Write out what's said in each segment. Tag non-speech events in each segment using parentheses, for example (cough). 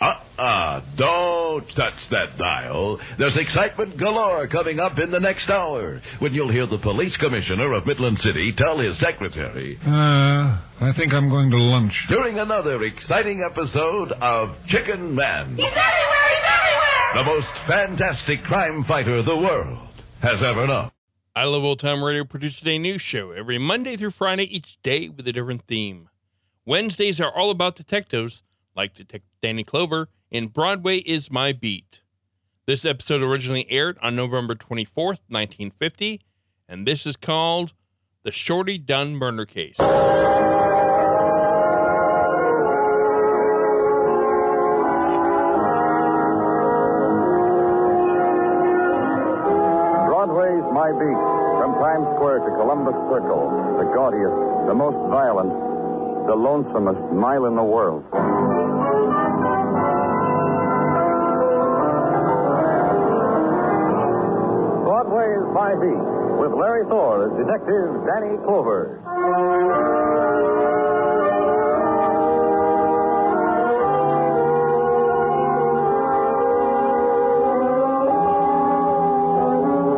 Uh-uh, don't touch that dial. There's excitement galore coming up in the next hour when you'll hear the police commissioner of Midland City tell his secretary Uh, I think I'm going to lunch. during another exciting episode of Chicken Man, He's everywhere! He's everywhere! the most fantastic crime fighter the world has ever known. I Love Old Time Radio produces a new show every Monday through Friday, each day with a different theme. Wednesdays are all about detectives, like Detective Danny Clover in Broadway is My Beat. This episode originally aired on November 24th, 1950, and this is called The Shorty Dunne Murder Case. Broadway's My Beat. From Times Square to Columbus Circle. The gaudiest, the most violent, the lonesomest mile in the world. Broadway's Beat. With Larry Thor as Detective Danny Clover.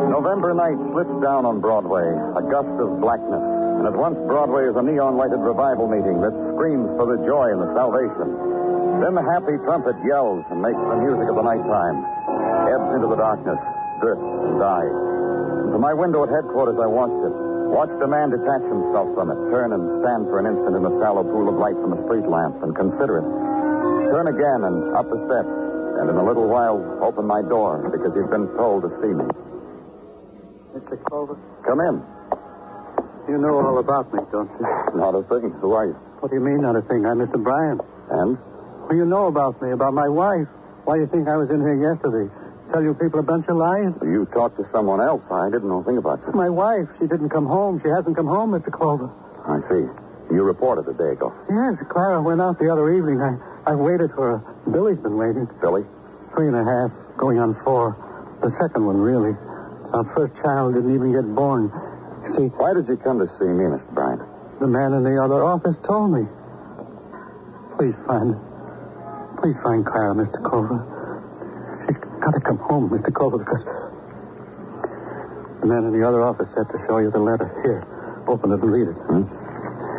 November night slips down on Broadway, a gust of blackness, and at once Broadway is a neon lighted revival meeting that screams for the joy and the salvation. Then the happy trumpet yells and makes the music of the nighttime, ebbs into the darkness, drifts and dies. And from my window at headquarters, I watched it. Watched a man detach himself from it, turn and stand for an instant in the sallow pool of light from a street lamp, and consider it. Turn again and up the steps, and in a little while open my door because he'd been told to see me. Mr. Clover, Come in. you know all about me, don't you? Not a thing. Who are you? What do you mean, not a thing? I'm Mr. Bryan. And? Well, you know about me, about my wife. Why do you think I was in here yesterday? Tell you people a bunch of lies? You talked to someone else. I didn't know a thing about you. My wife, she didn't come home. She hasn't come home, Mr. Clover. I see. You reported a day ago. Yes, Clara went out the other evening. I, I waited for her. Billy's been waiting. Billy? Three and a half, going on four. The second one, really. Our first child didn't even get born. See, Why did you come to see me, Mr. Bryan? the man in the other office told me. Please find Please find Clara, Mr. Clover. Got to come home, Mr. Clover, because the man in the other office said to show you the letter. Here, open it and read it. Hmm?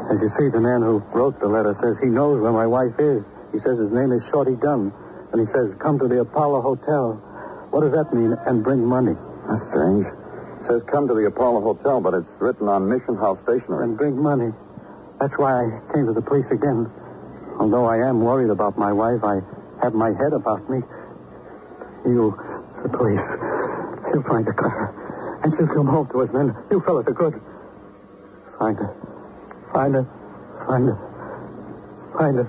As you see, the man who wrote the letter says he knows where my wife is. He says his name is Shorty Dunne. And he says, come to the Apollo Hotel. What does that mean? And bring money. That's strange. It says come to the Apollo Hotel, but it's written on Mission House stationery. And bring money. That's why I came to the police again. Although I am worried about my wife, I have my head about me. You, the police, you'll find her, Clara. And she'll come home to us, then. You fellas are good. Find her. Find her. Find her. Find her.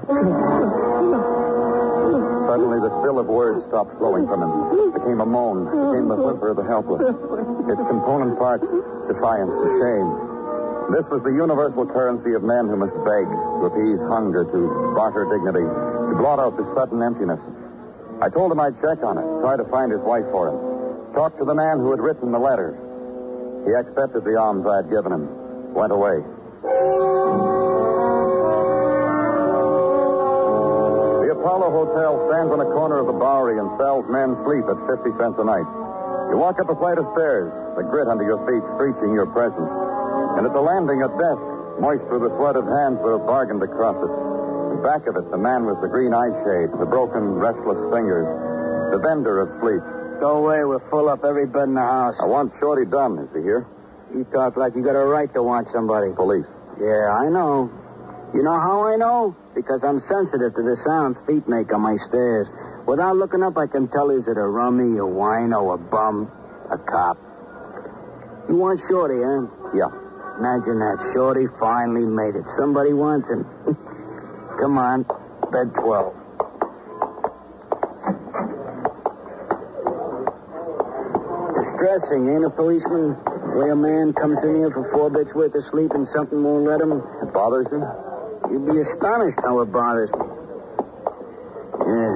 Suddenly, the spill of words stopped flowing from him. It became a moan. It became the whimper of the helpless. Its component parts, defiance, shame. This was the universal currency of men who must beg, to appease hunger, to barter dignity, to blot out the sudden emptiness. I told him I'd check on it, try to find his wife for him, talk to the man who had written the letter. He accepted the alms I had given him, went away. The Apollo Hotel stands on a corner of the Bowery and sells men sleep at 50 cents a night. You walk up a flight of stairs, the grit under your feet screeching your presence. And at the landing, a desk, moist with the sweat of hands that have bargained across it. Back of it, the man with the green eye shade, the broken, restless fingers, the vendor of sleep. Go away. We'll fill up every bed in the house. I want Shorty Dunne. Is he here? You talk like you got a right to want somebody. Police. Yeah, I know. You know how I know? Because I'm sensitive to the sound feet make on my stairs. Without looking up, I can tell is it a rummy, a wino, a bum, a cop. You want Shorty, huh? Yeah. Imagine that. Shorty finally made it. Somebody wants him. (laughs) Come on. Bed 12. Distressing, ain't a policeman? The way a man comes in here for four bits worth of sleep and something won't let him. It bothers him. You'd be astonished how it bothers me. Yeah.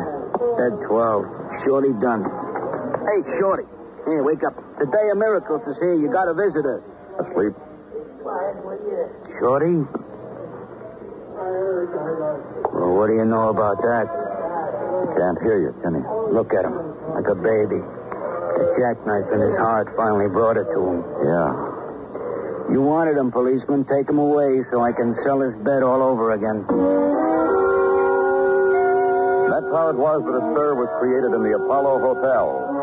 Bed 12. Shorty Dunne. Hey, Shorty. Here, wake up. The day of miracles is here. You got a visitor. Asleep? Shorty? Well, what do you know about that? Can't hear you, he? Look at him. Like a baby. The jackknife in his heart finally brought it to him. Yeah. You wanted him, policeman. Take him away so I can sell his bed all over again. That's how it was that a stir was created in the Apollo Hotel.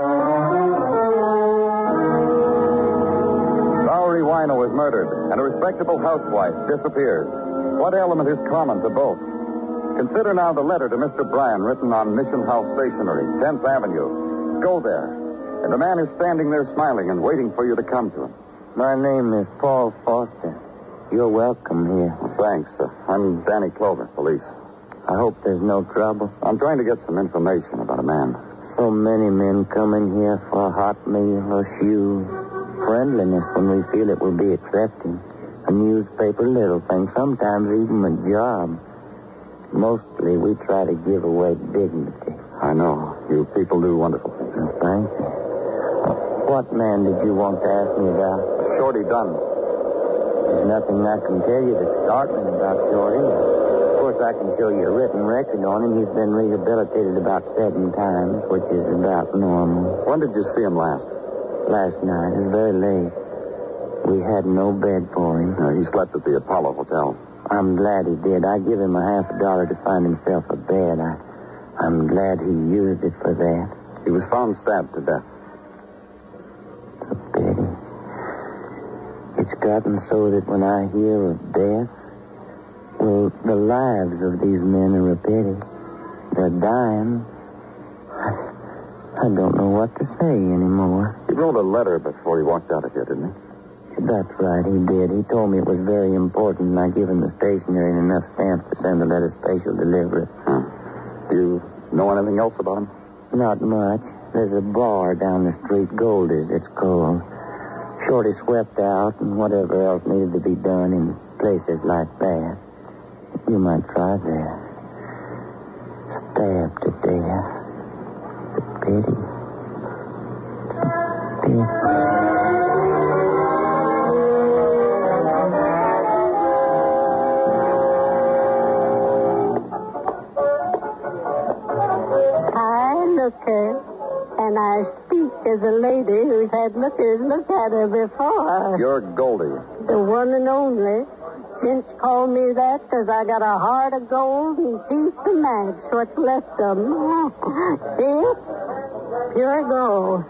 Bowery Wino is murdered, and a respectable housewife disappears. What element is common to both? Consider now the letter to Mr. Bryan written on Mission House Stationery, 10th Avenue. Go there, and a man is standing there smiling and waiting for you to come to him. My name is Paul Foster. You're welcome here. Thanks. Uh, I'm Danny Clover, police. I hope there's no trouble. I'm trying to get some information about a man. So many men come in here for a hot meal or shoes. Friendliness when we feel it will be accepting. A newspaper, little thing, sometimes even a job. Mostly we try to give away dignity. I know. You people do wonderful things. Well, thank you. What man did you want to ask me about? Shorty Dunne. There's nothing I can tell you that's startling about Shorty. Of course, I can show you a written record on him. He's been rehabilitated about seven times, which is about normal. When did you see him last? Last night, it was very late. We had no bed for him. Uh, he slept at the Apollo Hotel. I'm glad he did. I give him a half a dollar to find himself a bed. I, I'm glad he used it for that. He was found stabbed to death. A pity. It's gotten so that when I hear of death, well, the lives of these men are a pity. They're dying. I, I don't know what to say anymore. He wrote a letter before he walked out of here, didn't he? That's right, he did. He told me it was very important, and I give him the stationery and enough stamps to send the letter special delivery. Huh. Hmm. Do you know anything else about him? Not much. There's a bar down the street, Goldie's, it's called. Shorty swept out and whatever else needed to be done in places like that. You might try there. Stabbed to death. Pity. The and I speak as a lady who's had lookers look at her before. You're Goldie. The one and only. Gents call me that 'cause I got a heart of gold and teeth to match what's left of 'em. (laughs) See it? Pure gold.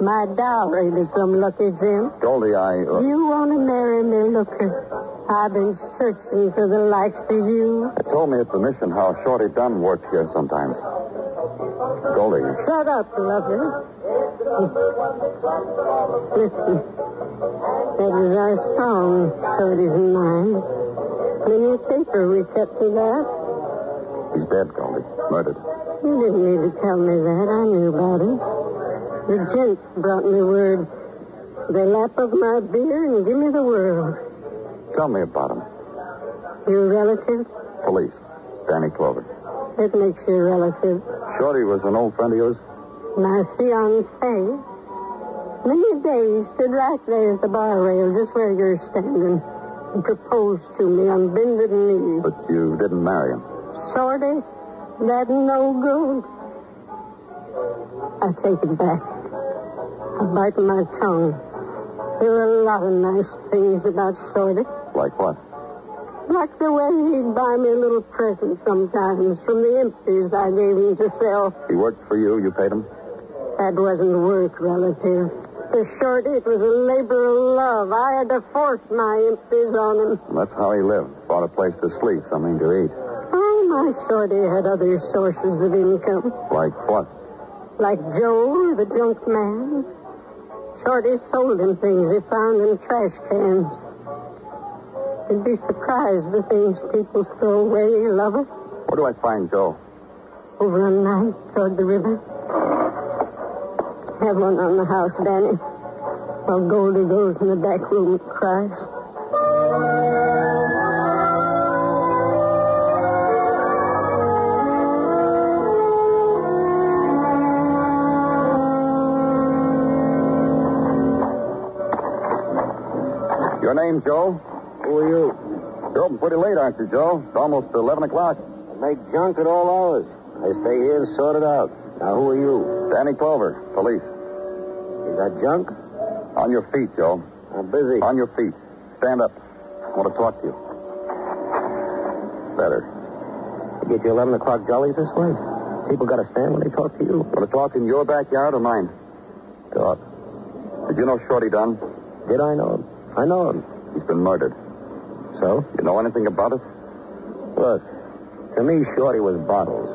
My dowry to some lucky gent. Goldie, I. Uh, You want to marry me, looker? I've been searching for the likes of you. They told me at the mission how Shorty Dunne worked here sometimes. Goldie, Shut up, lovely. Listen. That is our song, so it isn't mine. The newspaper we kept to that. he's dead, Goldie. Murdered. You didn't need to tell me that. I knew about it. The gents brought me word. They lap up my beer and give me the world. Tell me about him. Your relative? Police. Danny Clover. It makes you a relative. Shorty was an old friend of yours? My fiancé. Many days stood right there at the bar rail, just where you're standing, and proposed to me on bended knee. But you didn't marry him. Shorty, that no good. I take it back. I bite my tongue. There are a lot of nice things about Shorty. Like what? Like the way he'd buy me a little present sometimes from the empties I gave him to sell. He worked for you. You paid him? That wasn't work, relative. to Shorty, it was a labor of love. I had to force my empties on him. That's how he lived. Bought a place to sleep, something to eat. Oh, my Shorty had other sources of income. Like what? Like Joe, the junk man. Shorty sold him things he found in trash cans. You'd be surprised the things people throw away, lover. Where do I find Joe? Over on ninth toward the river. Have one on the house, Danny. While Goldie goes in the back room and cries. Your name, Joe? Who are you? You're open pretty late, aren't you, Joe? It's almost 11 o'clock. Make junk at all hours. I stay here and sort it out. Now, who are you? Danny Clover, police. You got junk? On your feet, Joe. I'm busy. On your feet. Stand up. I want to talk to you. Better. You get your 11 o'clock jollies this way? People got to stand when they talk to you. Want to talk in your backyard or mine? Talk. Did you know Shorty Dunne? Did I know him? I know him. He's been murdered. So? You know anything about it? Look, to me, Shorty was bottles.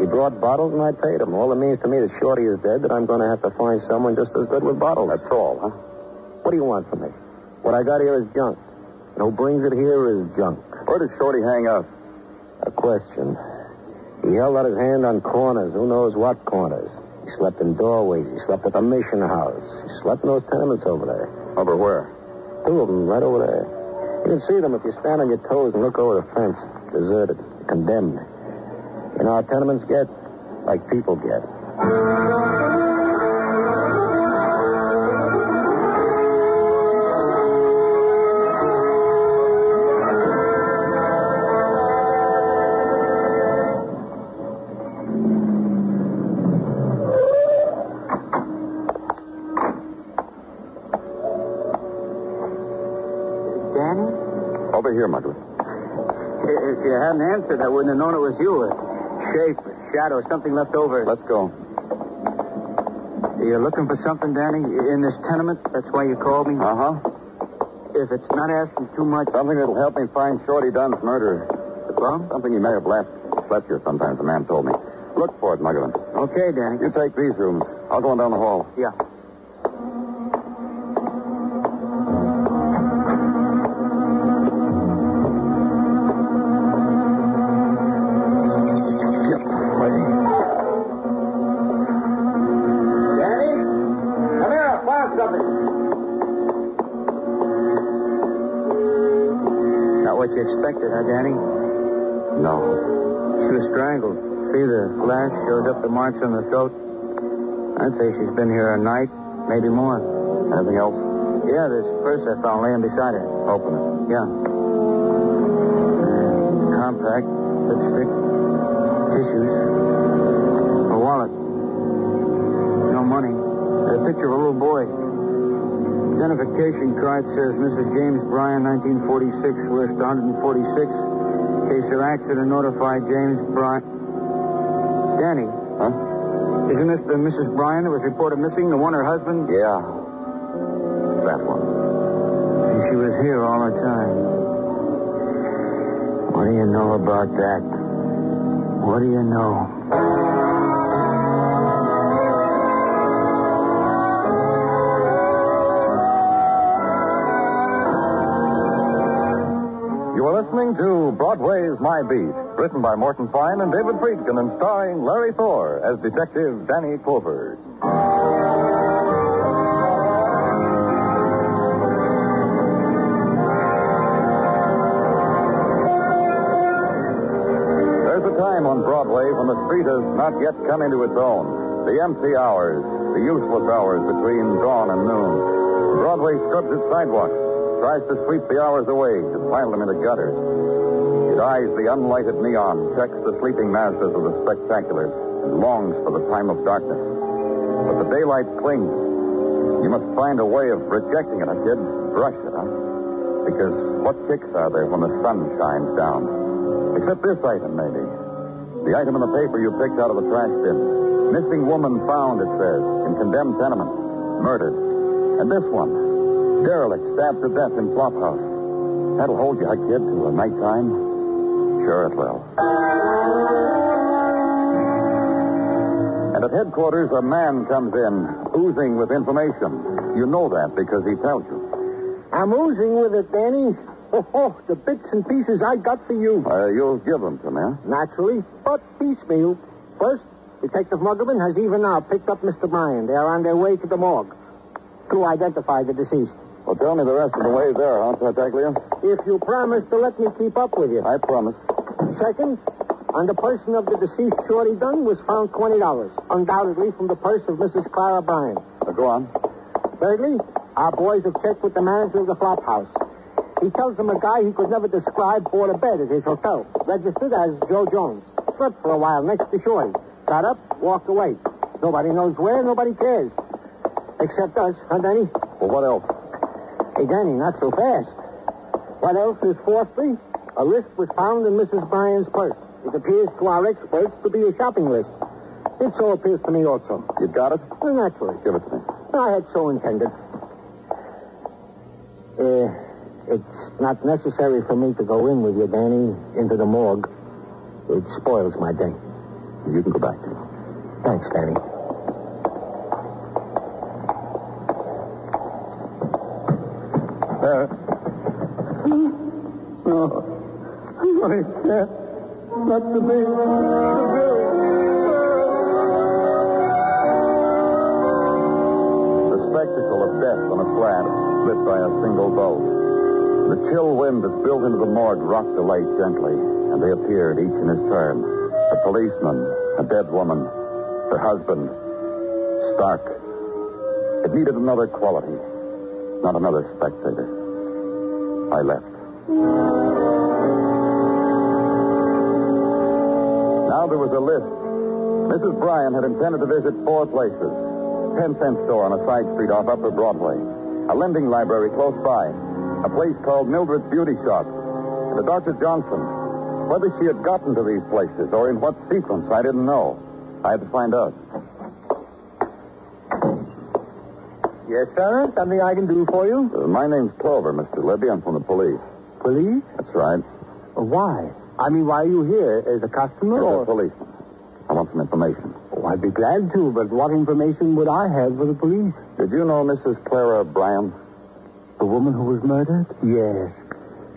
He brought bottles and I paid him. All it means to me that Shorty is dead, that I'm going to have to find someone just as good with bottles. That's all, huh? What do you want from me? What I got here is junk. And who brings it here is junk. Where did Shorty hang out? A question. He held out his hand on corners. Who knows what corners? He slept in doorways. He slept at the mission house. He slept in those tenements over there. Over where? Two of them right over there. You can see them if you stand on your toes and look over the fence. Deserted. Condemned. You know how tenements get? Like people get. You I wouldn't have known it was you. A shape, a shadow, something left over. Let's go. You're looking for something, Danny, in this tenement? That's why you called me? Uh huh. If it's not asking too much. Something that'll help me find Shorty Dunne's murderer. Well? Something he may have left. Slept here sometimes, the man told me. Look for it, Muggavan. Okay, Danny. You take these rooms. I'll go on down the hall. Yeah. What you expected, huh, Danny? No. She was strangled. See, the flash shows up the marks on the throat. I'd say she's been here a night, maybe more. Anything else? Yeah, this purse I found laying beside her. Open it. Yeah. Uh, compact, lipstick, tissues, a wallet. No money. A picture of a little boy. Identification card says Mrs. James Bryan, 1946, list 146. Case of accident, notify James Bryan. Danny, Huh? isn't this the Mrs. Bryan that was reported missing, the one her husband? Yeah. That one. And she was here all the time. What do you know about that? What do you know? Listening to Broadway's My Beat, written by Morton Fine and David Friedkin and starring Larry Thor as Detective Danny Clover. There's a time on Broadway when the street has not yet come into its own. The empty hours, the useless hours between dawn and noon. Broadway scrubs its sidewalks, tries to sweep the hours away to pile them into gutters. It eyes the unlighted neon, checks the sleeping masses of the spectaculars, and longs for the time of darkness. But the daylight clings. You must find a way of rejecting it, huh, kid? Brush it, huh? Because what kicks are there when the sun shines down? Except this item, maybe. The item in the paper you picked out of the trash bin. Missing woman found, it says, in condemned tenement. Murdered. And this one, derelict stabbed to death in flophouse. That'll hold you, huh, kid, till the nighttime? Sure it will. And at headquarters, a man comes in, oozing with information. You know that because he tells you. I'm oozing with it, Danny. Oh, oh, the bits and pieces I got for you. Uh, you'll give them to me. Naturally, but piecemeal. First, Detective Muggavan has even now picked up Mr. Bryan. They are on their way to the morgue to identify the deceased. Well, tell me the rest of the way there, huh, Tartaglia? If you promise to let me keep up with you. I promise. Second, on the person of the deceased Shorty Dunne was found $20, undoubtedly from the purse of Mrs. Clara Bryan. Uh, go on. Thirdly, our boys have checked with the manager of the flop house. He tells them a guy he could never describe bought a bed at his hotel, registered as Joe Jones. Slept for a while next to Shorty. Got up, walked away. Nobody knows where, nobody cares. Except us, huh, Danny? Well, what else? Hey, Danny, not so fast. What else is fourthly? A list was found in Mrs. Bryan's purse. It appears to our experts to be a shopping list. It so appears to me also. You got it? Well, naturally. Give it to me. I had so intended. Uh, it's not necessary for me to go in with you, Danny, into the morgue. It spoils my day. You can go back. Thanks, Danny. There. No. Not to Bill. The spectacle of death on a slab, split by a single bulb. The chill wind that built into the morgue rocked the light gently, and they appeared each in his turn. A policeman, a dead woman, her husband, Stark. It needed another quality, not another spectator. I left. Now there was a list. Mrs. Bryan had intended to visit four places. Ten cent store on a side street off Upper Broadway. A lending library close by. A place called Mildred's Beauty Shop. And a Dr. Johnson. Whether she had gotten to these places or in what sequence, I didn't know. I had to find out. Yes, sir. Something I can do for you? Uh, my name's Clover, Mr. Libby. I'm from the police. Police? That's right. Uh, why? I mean, why are you here? As a customer As or? a policeman. I want some information. Oh, I'd be glad to, but what information would I have for the police? Did you know Mrs. Clara Bryan? The woman who was murdered? Yes.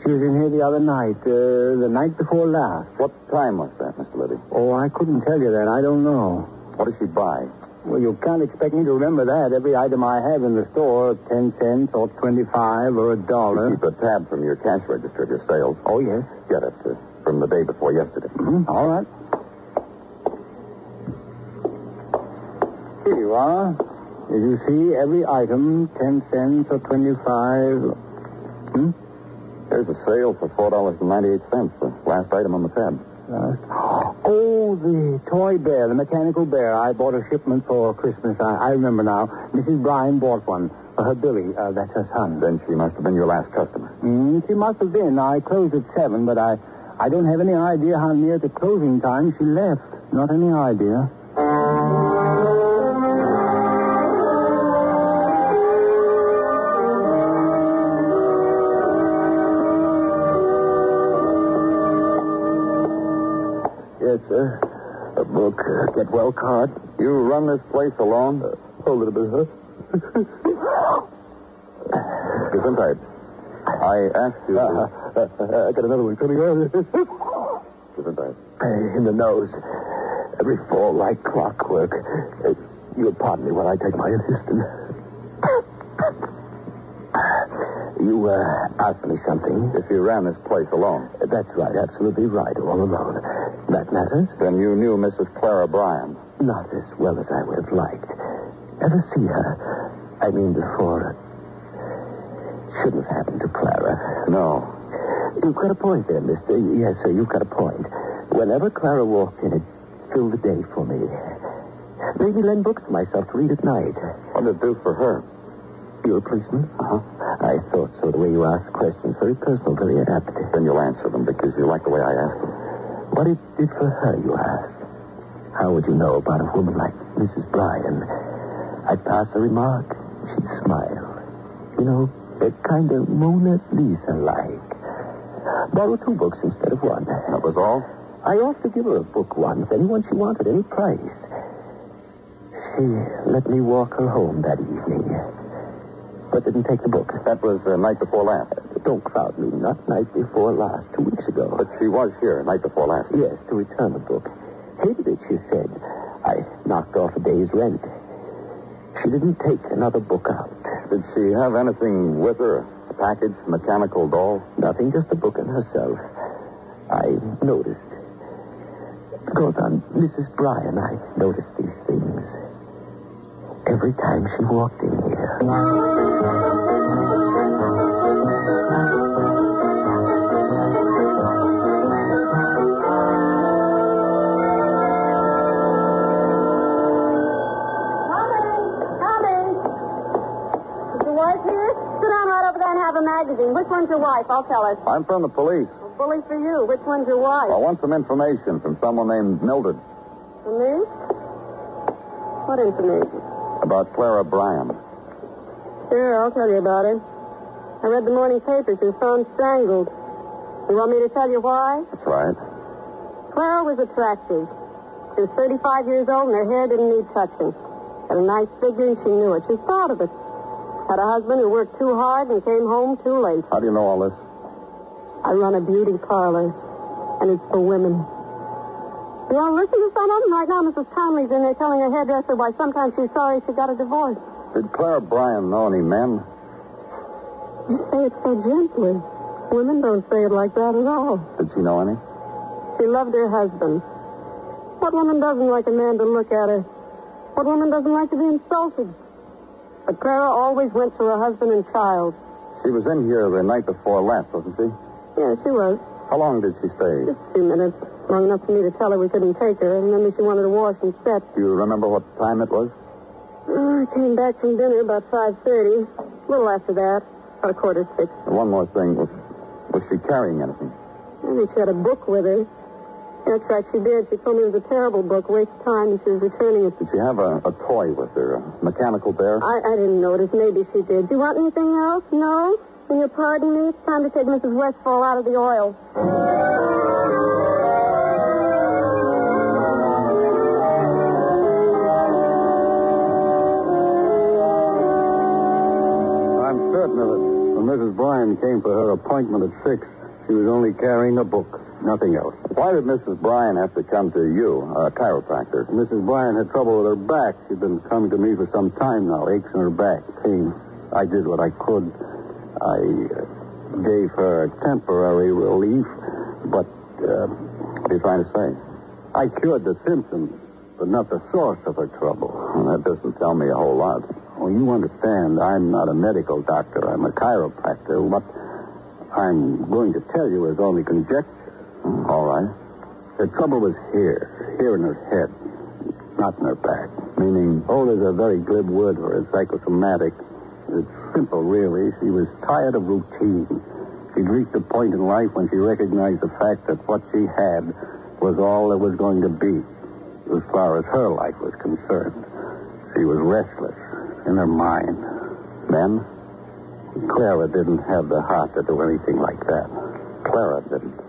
She was in here the other night, uh, the night before last. What time was that, Mr. Libby? Oh, I couldn't tell you that. I don't know. What did she buy? Well, you can't expect me to remember that. Every item I have in the store, ten cents or twenty-five or a dollar. Keep a tab from your cash register of your sales. Oh, yes. Get it uh, from the day before yesterday. Mm-hmm. All right. Here you are. As you see, every item, ten cents or twenty-five. Hmm? There's a sale for four dollars and ninety-eight cents. The last item on the tab. Uh, oh, the toy bear, the mechanical bear. I bought a shipment for Christmas. I, I remember now. Mrs. Bryan bought one for her Billy. Uh, that's her son. Then she must have been your last customer. Mm, she must have been. I closed at seven, but I, I don't have any idea how near to closing time she left. Not any idea. A book, uh, get well card. You run this place alone? Uh, a little bit, huh? (laughs) Gesundheit. I asked you. Uh, uh, I got another one coming out. (laughs) Gesundheit. in the nose. Every fall like clockwork. Uh, you'll pardon me while I take my assistant. You uh, asked me something. If you ran this place alone, That's right, absolutely right, all alone. That matters? then you knew Mrs. Clara Bryan. Not as well as I would have liked. Ever see her? I mean, before. Shouldn't have happened to Clara. No. You've got a point there, mister. Yes, sir, you've got a point. Whenever Clara walked in, it filled the day for me. Made me lend books to myself to read at night. What did it do for her? You're a policeman? Uh-huh. I thought so. The way you ask questions, very personal, very apt. Then you'll answer them because you like the way I ask them. What it did for her, you asked. How would you know about a woman like Mrs. Bryan? I'd pass a remark. She'd smile. You know, they're kind of Mona Lisa-like. Borrow two books instead of one. That was all? I offered to give her a book once, any one she wanted, any price. She let me walk her home that evening, but didn't take the book. That was uh, night before last. Don't crowd me. Not night before last, two weeks ago. But she was here night before last. Yes, to return the book. Hated it, she said. I knocked off a day's rent. She didn't take another book out. Did she have anything with her? A package, mechanical doll? Nothing, just the book and herself. I noticed. Because on Mrs. Bryan, I noticed these things. Every time she walked in here. Tommy! Is your wife here? Sit down right over there and have a magazine. Which one's your wife? I'll tell her. I'm from the police. Well, bully for you. Which one's your wife? I want some information from someone named Mildred For me? What information? about Clara Bryan. Sure, I'll tell you about it. I read the morning papers. She was found strangled. You want me to tell you why? That's right. Clara was attractive. She was 35 years old and her hair didn't need touching. Had a nice figure and she knew it. She's proud of it. Had a husband who worked too hard and came home too late. How do you know all this? I run a beauty parlor, and it's for women. You want to listen to some of them? Right now, Mrs. Conley's in there telling her hairdresser why sometimes she's sorry she got a divorce. Did Clara Bryan know any men? You say it so gently. Women don't say it like that at all. Did she know any? She loved her husband. What woman doesn't like a man to look at her? What woman doesn't like to be insulted? But Clara always went to her husband and child. She was in here the night before last, wasn't she? Yeah, she was. How long did she stay? Just a few minutes. Long enough for me to tell her we couldn't take her. And then she wanted to wash and set. Do you remember what time it was? I came back from dinner about 5.30. A little after that. About a quarter to six. And one more thing. Was, was she carrying anything? I think she had a book with her. That's right, she did. She told me it was a terrible book, waste of time, and she was returning it. Did she have a, a toy with her? A mechanical bear? I, I didn't notice. Maybe she did. Do you want anything else? No? Then you'll pardon me. It's time to take Mrs. Westfall out of the oil. Bryan came for her appointment at six, she was only carrying a book, nothing else. Why did Mrs. Bryan have to come to you, a chiropractor? Mrs. Bryan had trouble with her back. She'd been coming to me for some time now, aches in her back, pain. I did what I could. I uh, gave her temporary relief, but uh, What are you trying to say? I cured the symptoms, but not the source of her trouble. Well, that doesn't tell me a whole lot. Well, you understand, I'm not a medical doctor. I'm a chiropractor. What I'm going to tell you is only conjecture. All right. The trouble was here, here in her head, not in her back. Meaning, Oh, there's a very glib word for it, psychosomatic. It's simple, really. She was tired of routine. She'd reached a point in life when she recognized the fact that what she had was all there was going to be, as far as her life was concerned. She was restless in her mind. men? Clara didn't have the heart to do anything like that. Clara didn't.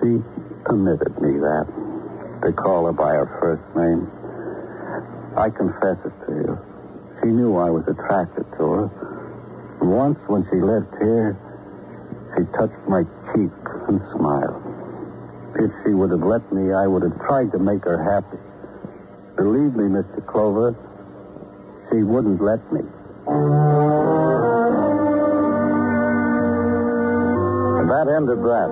She permitted me that, to call her by her first name. I confess it to you. She knew I was attracted to her. Once when she left here, she touched my cheek and smiled. If she would have let me, I would have tried to make her happy. Believe me, Mr. Clover, she wouldn't let me. And that ended that.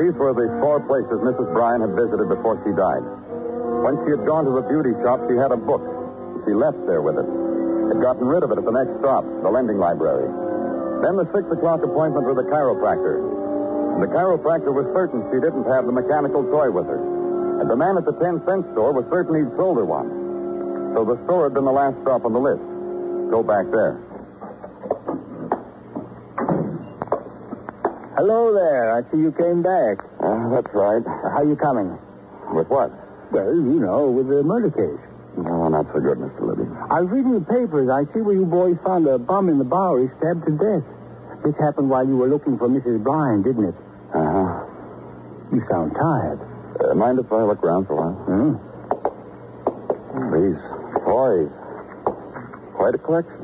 These were the four places Mrs. Bryan had visited before she died. When she had gone to the beauty shop, she had a book. She left there with it. Had gotten rid of it at the next stop, the lending library. Then the six o'clock appointment with the chiropractor. And the chiropractor was certain she didn't have the mechanical toy with her. And the man at the 10 cent store was certain he'd sold her one. So the store had been the last stop on the list. Go back there. Hello there. I see you came back. Uh, that's right. How you coming? With what? Well, you know, with the murder case. No, not so good, Mr. Libby. I was reading the papers. I see where you boys found a bum in the Bowery stabbed to death. This happened while you were looking for Mrs. Bryan, didn't it? Uh-huh. You sound tired. Uh, mind if I look around for a while? Hmm? These toys. Quite a collection.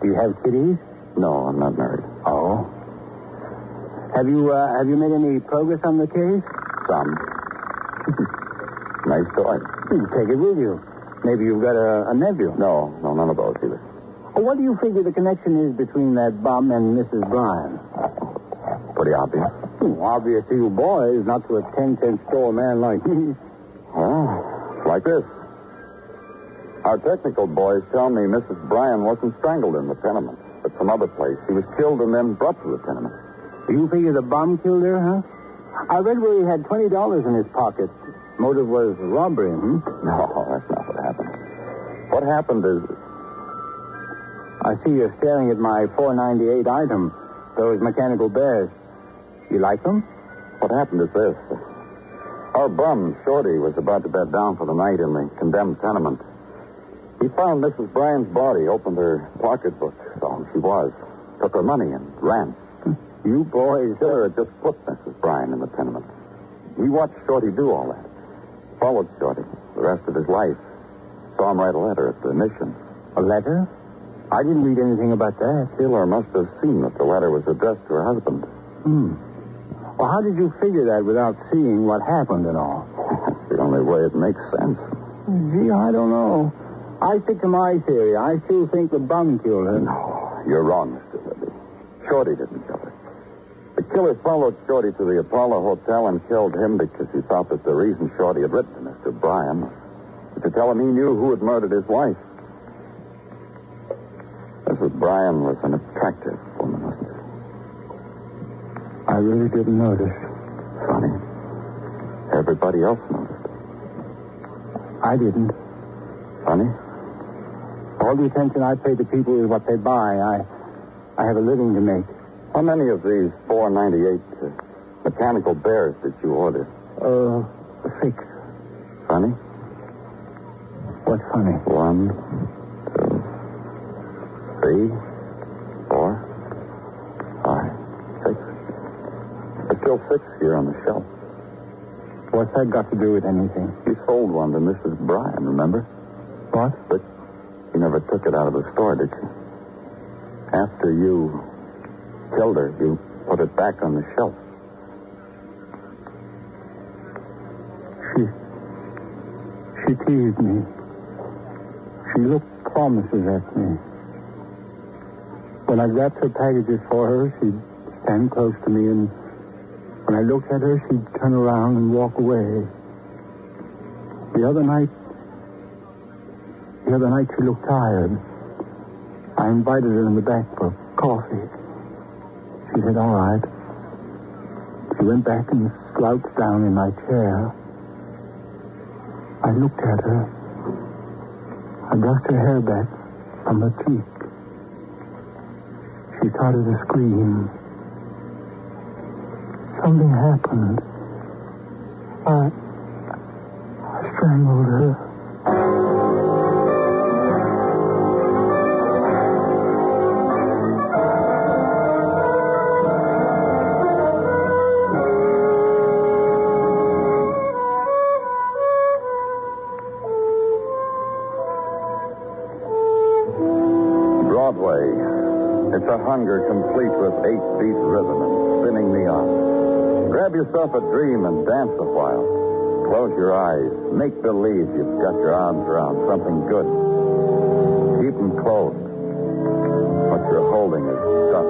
Do you have kitties? No, I'm not married. Oh. Have you uh, have you made any progress on the case? Some. nice toy. You take it with you. Maybe you've got a, a nephew. No, no, none of those either. Well, what do you figure the connection is between that bum and Mrs. Bryan? Pretty obvious. Hmm, obvious to you boys, not to a ten-cent store man like me. Well, like this. Our technical boys tell me Mrs. Bryan wasn't strangled in the tenement, but some other place. She was killed and then brought to the tenement. Do you figure the bum killed her, huh? I read where he had twenty dollars in his pocket. Motive was robbery, hmm? No, (laughs) that's not what happened. What happened is I see you're staring at my 498 item. Those mechanical bears. You like them? what happened is this. Our bum, Shorty, was about to bed down for the night in the condemned tenement. He found Mrs. Bryan's body, opened her pocketbook, saw who she was, took her money, and ran. You boys. Had just put Mrs. Bryan in the tenement. We watched Shorty do all that. Followed Shorty the rest of his life. Saw him write a letter at the mission. A letter? I didn't read anything about that. Killer must have seen that the letter was addressed to her husband. Hmm. Well, how did you figure that without seeing what happened and all? That's (laughs) the only way it makes sense. Gee, I don't know. I stick to my theory. I still think the bum killed her. No, you're wrong, Mr. Libby. Shorty didn't kill her. The killer followed Shorty to the Apollo Hotel and killed him because he thought that the reason Shorty had written to Mr. Bryan was to tell him he knew who had murdered his wife. Mrs. Bryan was an attractive woman, wasn't she? I really didn't notice. Funny. Everybody else noticed. I didn't. Funny? All the attention I pay to people is what they buy. I, I have a living to make. How many of these 498 uh, mechanical bears did you order? Uh, six. Funny? What's funny? One, two, three, four, five, six. There's still six here on the shelf. What's that got to do with anything? You sold one to Mrs. Bryan, remember? What? But never took it out of the store, did you? After you killed her, you put it back on the shelf. She. She teased me. She looked promises at me. When I wrapped her packages for her, she'd stand close to me, and when I looked at her, she'd turn around and walk away. The other night, the other night she looked tired. I invited her in the back for coffee. She said, all right. She went back and slouched down in my chair. I looked at her. I brushed her hair back from her cheek. She started to scream. Something happened. I, I strangled her. Dance a while. Close your eyes. Make believe you've got your arms around something good. Keep them closed. What you're holding is stuff.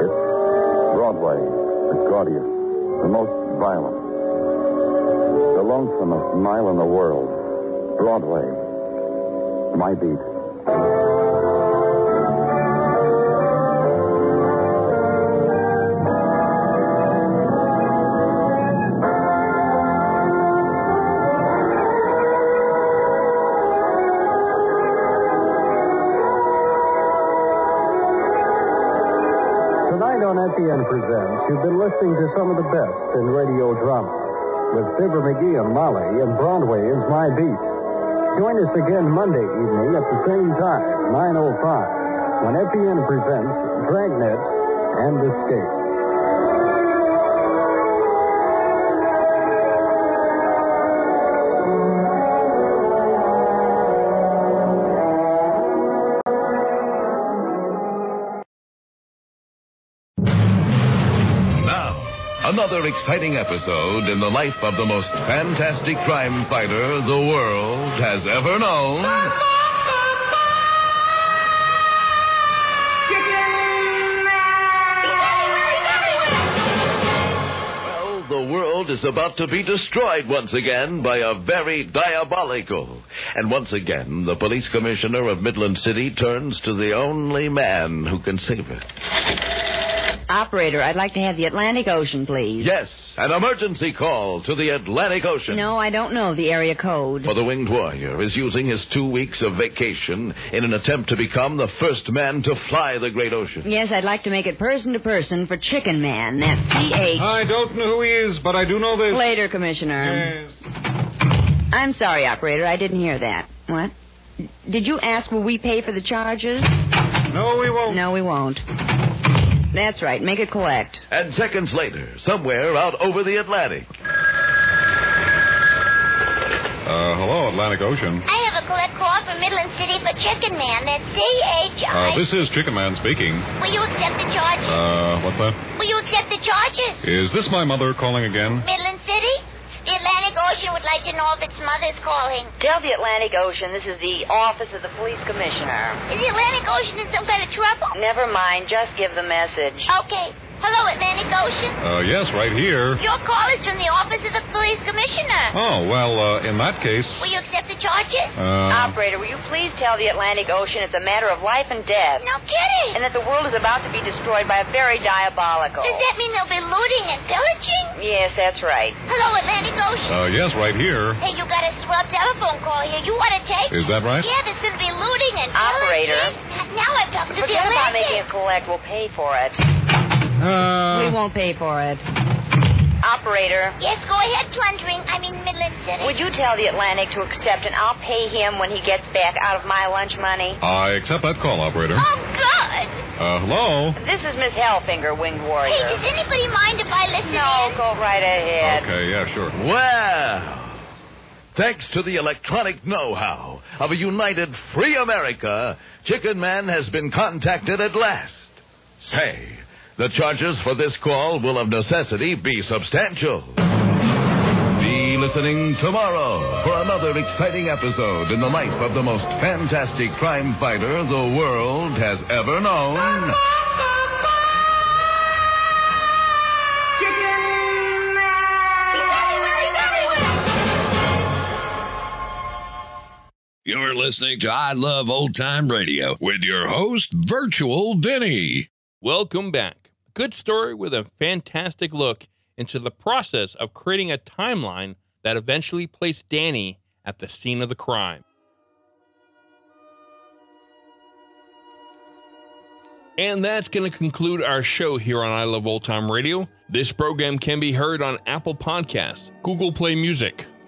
It's Broadway, the gaudiest, the most violent, the lonesomest mile in the world. Broadway, my beat. NPN Presents, you've been listening to some of the best in radio drama with Fibber McGee and Molly in Broadway's My Beat. Join us again Monday evening at the same time, 9.05, when FEN presents Dragnet and Escape. Another exciting episode in the life of the most fantastic crime fighter the world has ever known. Well, the world is about to be destroyed once again by a very diabolical. And once again, the police commissioner of Midland City turns to the only man who can save it. Operator, I'd like to have the Atlantic Ocean, please. Yes, an emergency call to the Atlantic Ocean. No, I don't know the area code. For the Winged Warrior is using his two weeks of vacation in an attempt to become the first man to fly the great ocean. Yes, I'd like to make it person to person for Chicken Man. That's C-H. I don't know who he is, but I do know this. Later, Commissioner. Yes. I'm sorry, Operator. I didn't hear that. What? Did you ask will we pay for the charges? No, we won't. No, we won't. That's right. Make it collect. And seconds later, somewhere out over the Atlantic. Uh, hello, Atlantic Ocean. I have a collect call from Midland City for Chicken Man. That's C-H-I... Uh, this is Chicken Man speaking. Will you accept the charges? Uh, what's that? Will you accept the charges? Is this my mother calling again? Midland City? Atlantic Ocean would like to know if its mother's calling. Tell the Atlantic Ocean this is the office of the police commissioner. Is the Atlantic Ocean in some kind of trouble? Never mind. Just give the message. Okay. Hello, Atlantic Ocean. Uh, yes, right here. Your call is from the office of the police commissioner. Oh, well, uh, in that case. Will you accept the charges? Uh, Operator, will you please tell the Atlantic Ocean it's a matter of life and death? No kidding. And that the world is about to be destroyed by a very diabolical. Does that mean they'll be looting and pillaging? Yes, that's right. Hello, Atlantic Ocean. uh, yes, right here. Hey, you got a swell telephone call here. You want to take? Is that right? Yeah, there's going to be looting and Operator. pillaging. Now I'm talking to the Forget about Atlantic. making a collect. We'll pay for it. Uh, we won't pay for it. Operator, Yes, go ahead, plundering. I'm in Midland City. would you tell the Atlantic to accept and I'll pay him when he gets back out of my lunch money? I accept that call, operator. Oh, good. Uh, hello? This is Miss Helfinger, Winged Warrior. Hey, does anybody mind if I listen no, in? go right ahead. Okay, yeah, sure. Well, thanks to the electronic know-how of a united free America, Chicken Man has been contacted at last. Say, the charges for this call will of necessity be substantial. Be listening tomorrow for another exciting episode in the life of the most fantastic crime fighter the world has ever known. You're listening to I Love Old Time Radio with your host, Virtual Vinny. Welcome back. Good story with a fantastic look into the process of creating a timeline that eventually placed Danny at the scene of the crime. And that's going to conclude our show here on I Love Old Time Radio. This program can be heard on Apple Podcasts, Google Play Music,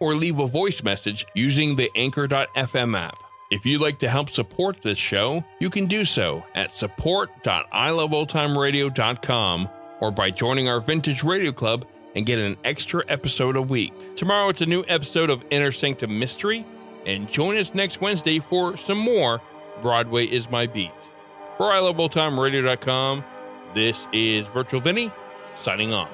or leave a voice message using the Anchor.fm app. If you'd like to help support this show, you can do so at support.iloveoldtimeradio.com or by joining our Vintage Radio Club and get an extra episode a week. Tomorrow it's a new episode of Inner Sanctum Mystery, and join us next Wednesday for some more Broadway is My Beat. For iloveoldtimeradio.com, this is Virtual Vinny signing off.